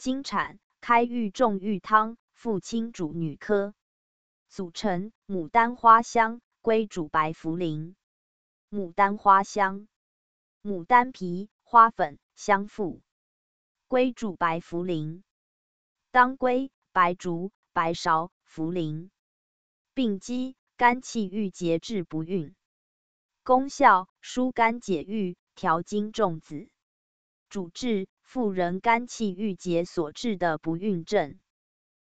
经产，开郁重郁汤，父亲主女科。组成：牡丹花香，归主白茯苓。牡丹花香，牡丹皮、花粉相附，归主白茯苓。当归、白术、白芍、茯苓。病机：肝气郁结致不孕。功效：疏肝解郁，调经重子。主治：妇人肝气郁结所致的不孕症。